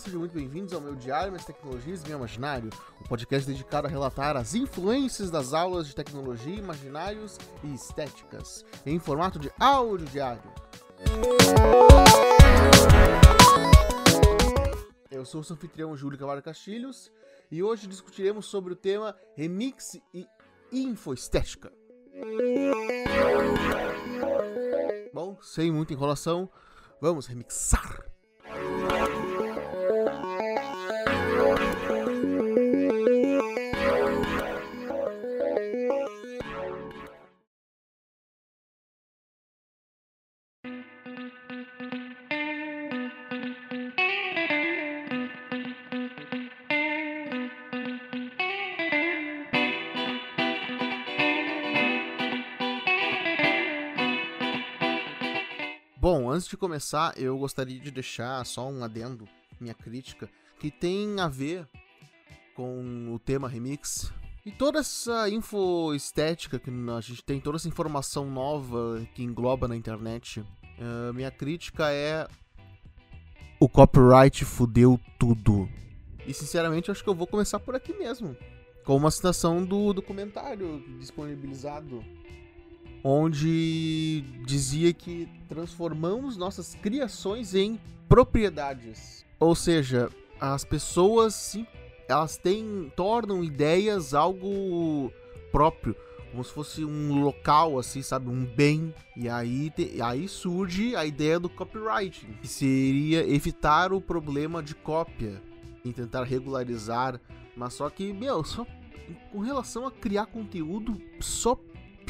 sejam muito bem-vindos ao meu Diário das Tecnologias e Meu Imaginário, o um podcast dedicado a relatar as influências das aulas de tecnologia, imaginários e estéticas, em formato de áudio diário. Eu sou o anfitrião Júlio Cavalho Castilhos e hoje discutiremos sobre o tema remix e infoestética. Bom, sem muita enrolação, vamos remixar! Antes de começar, eu gostaria de deixar só um adendo, minha crítica, que tem a ver com o tema remix. E toda essa info estética que a gente tem, toda essa informação nova que engloba na internet, uh, minha crítica é. O copyright fudeu tudo. E sinceramente, acho que eu vou começar por aqui mesmo. Com uma citação do documentário disponibilizado onde dizia que transformamos nossas criações em propriedades. Ou seja, as pessoas elas têm tornam ideias algo próprio, como se fosse um local assim, sabe, um bem. E aí te, aí surge a ideia do copyright, que seria evitar o problema de cópia e tentar regularizar, mas só que, meu, só com relação a criar conteúdo, só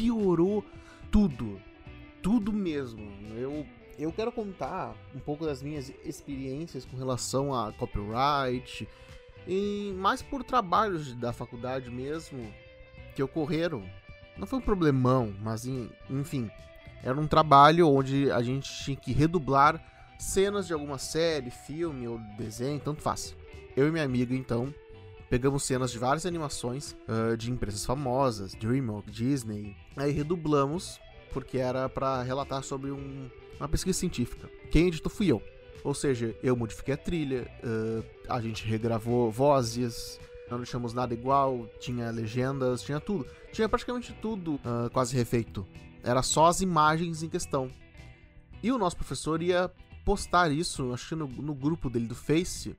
piorou tudo. Tudo mesmo. Eu, eu quero contar um pouco das minhas experiências com relação a copyright, e mais por trabalhos da faculdade mesmo que ocorreram. Não foi um problemão, mas enfim, era um trabalho onde a gente tinha que redublar cenas de alguma série, filme ou desenho, tanto faz. Eu e minha amiga, então, pegamos cenas de várias animações uh, de empresas famosas, DreamWorks, Disney, aí redublamos porque era para relatar sobre um, uma pesquisa científica. Quem editou fui eu. Ou seja, eu modifiquei a trilha, uh, a gente regravou vozes, não deixamos nada igual, tinha legendas, tinha tudo. Tinha praticamente tudo uh, quase refeito. Era só as imagens em questão. E o nosso professor ia postar isso, acho que no, no grupo dele do Face,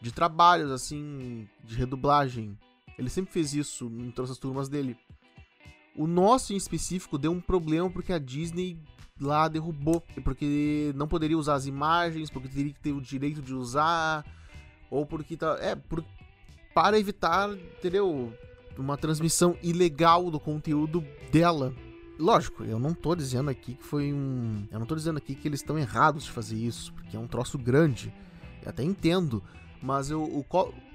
de trabalhos, assim, de redublagem. Ele sempre fez isso em todas as turmas dele. O nosso em específico deu um problema porque a Disney lá derrubou, porque não poderia usar as imagens, porque teria que ter o direito de usar, ou porque tá, é, por, para evitar, entendeu? Uma transmissão ilegal do conteúdo dela. Lógico, eu não tô dizendo aqui que foi um, eu não tô dizendo aqui que eles estão errados de fazer isso, porque é um troço grande. Eu até entendo, mas eu, o,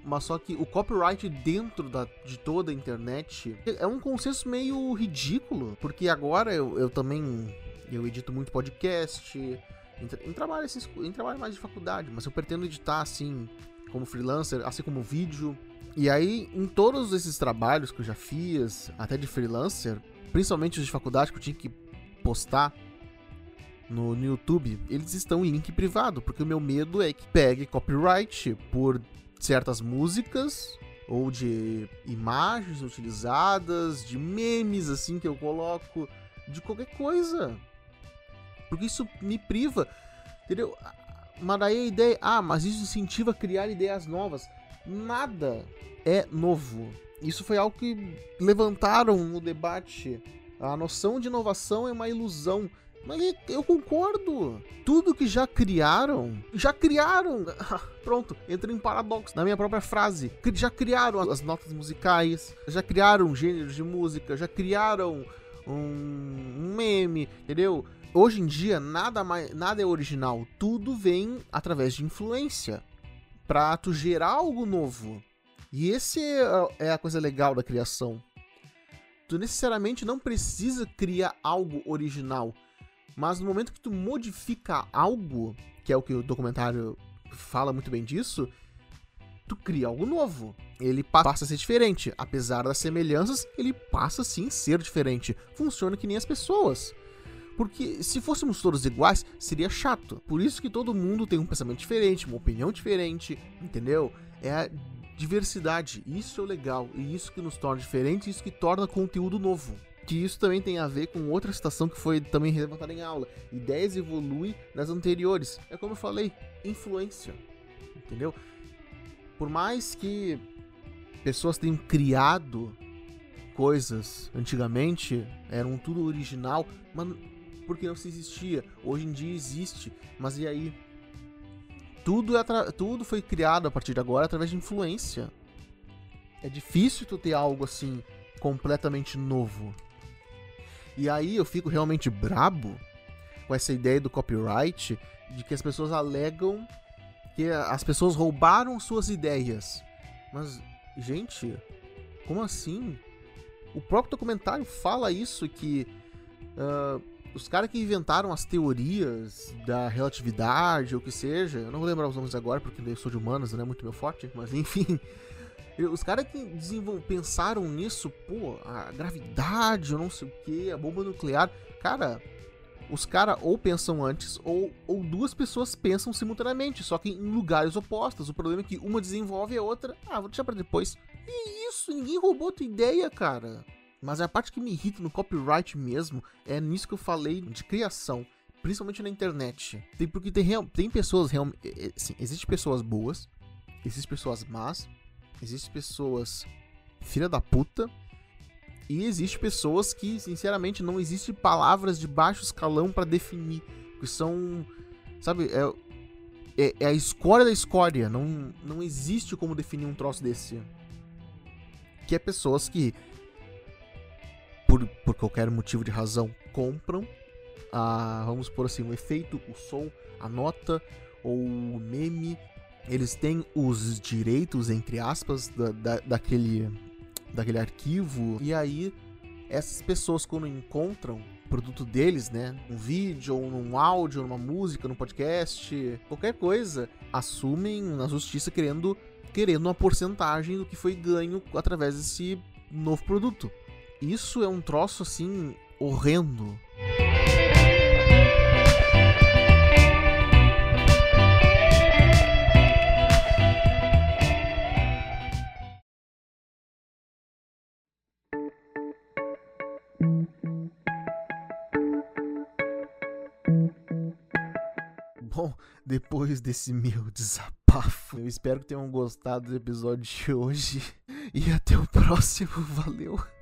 mas só que o copyright dentro da, de toda a internet é um consenso meio ridículo, porque agora eu, eu também eu edito muito podcast, em, em, trabalho, em trabalho mais de faculdade, mas eu pretendo editar assim, como freelancer, assim como vídeo. E aí, em todos esses trabalhos que eu já fiz, até de freelancer, principalmente os de faculdade que eu tinha que postar no, no YouTube, eles estão em link privado, porque o meu medo é que pegue copyright por certas músicas ou de imagens utilizadas, de memes assim que eu coloco, de qualquer coisa. Porque isso me priva, entendeu? Mas daí a ideia, ah, mas isso incentiva a criar ideias novas. Nada é novo. Isso foi algo que levantaram no debate. A noção de inovação é uma ilusão. Mas eu concordo. Tudo que já criaram, já criaram. Pronto, entra em paradoxo na minha própria frase. Já criaram as notas musicais, já criaram gêneros de música, já criaram um, meme, entendeu? Hoje em dia nada mais, nada é original, tudo vem através de influência para tu gerar algo novo. E esse é, é a coisa legal da criação. Tu necessariamente não precisa criar algo original mas no momento que tu modifica algo, que é o que o documentário fala muito bem disso, tu cria algo novo. Ele passa a ser diferente. Apesar das semelhanças, ele passa sim ser diferente. Funciona que nem as pessoas. Porque se fôssemos todos iguais, seria chato. Por isso que todo mundo tem um pensamento diferente, uma opinião diferente, entendeu? É a diversidade. Isso é o legal. E isso que nos torna diferentes, isso que torna conteúdo novo. Que isso também tem a ver com outra citação que foi também levantada em aula. Ideias evoluem nas anteriores. É como eu falei, influência. Entendeu? Por mais que pessoas tenham criado coisas antigamente, eram tudo original, mas porque não se existia. Hoje em dia existe, mas e aí? Tudo, é tudo foi criado a partir de agora através de influência. É difícil tu ter algo assim completamente novo. E aí eu fico realmente brabo com essa ideia do copyright de que as pessoas alegam que as pessoas roubaram suas ideias. Mas, gente, como assim? O próprio documentário fala isso que uh, os caras que inventaram as teorias da relatividade ou que seja, eu não vou lembrar os nomes agora porque eu sou de humanas, não é muito meu forte, mas enfim. Os caras que pensaram nisso, pô, a gravidade, eu não sei o que, a bomba nuclear, cara, os caras ou pensam antes ou, ou duas pessoas pensam simultaneamente, só que em lugares opostos. O problema é que uma desenvolve a outra, ah, vou deixar para depois. E isso, ninguém roubou tua ideia, cara. Mas a parte que me irrita no copyright mesmo é nisso que eu falei de criação, principalmente na internet. Tem, porque tem, real, tem pessoas realmente. Assim, existem pessoas boas, existem pessoas más, existem pessoas filha da puta, e existem pessoas que, sinceramente, não existem palavras de baixo escalão para definir. Que são. Sabe, é, é, é, a escória da escória. Não, não existe como definir um troço desse. Que é pessoas que por, por qualquer motivo de razão, compram, a, vamos por assim, o efeito, o som, a nota ou o meme. Eles têm os direitos, entre aspas, da, da, daquele, daquele arquivo. E aí, essas pessoas, quando encontram o produto deles, né? Um vídeo, ou num áudio, numa música, num podcast, qualquer coisa, assumem na justiça querendo, querendo uma porcentagem do que foi ganho através desse novo produto. Isso é um troço assim horrendo. Bom, depois desse meu desabafo, eu espero que tenham gostado do episódio de hoje. E até o próximo. Valeu!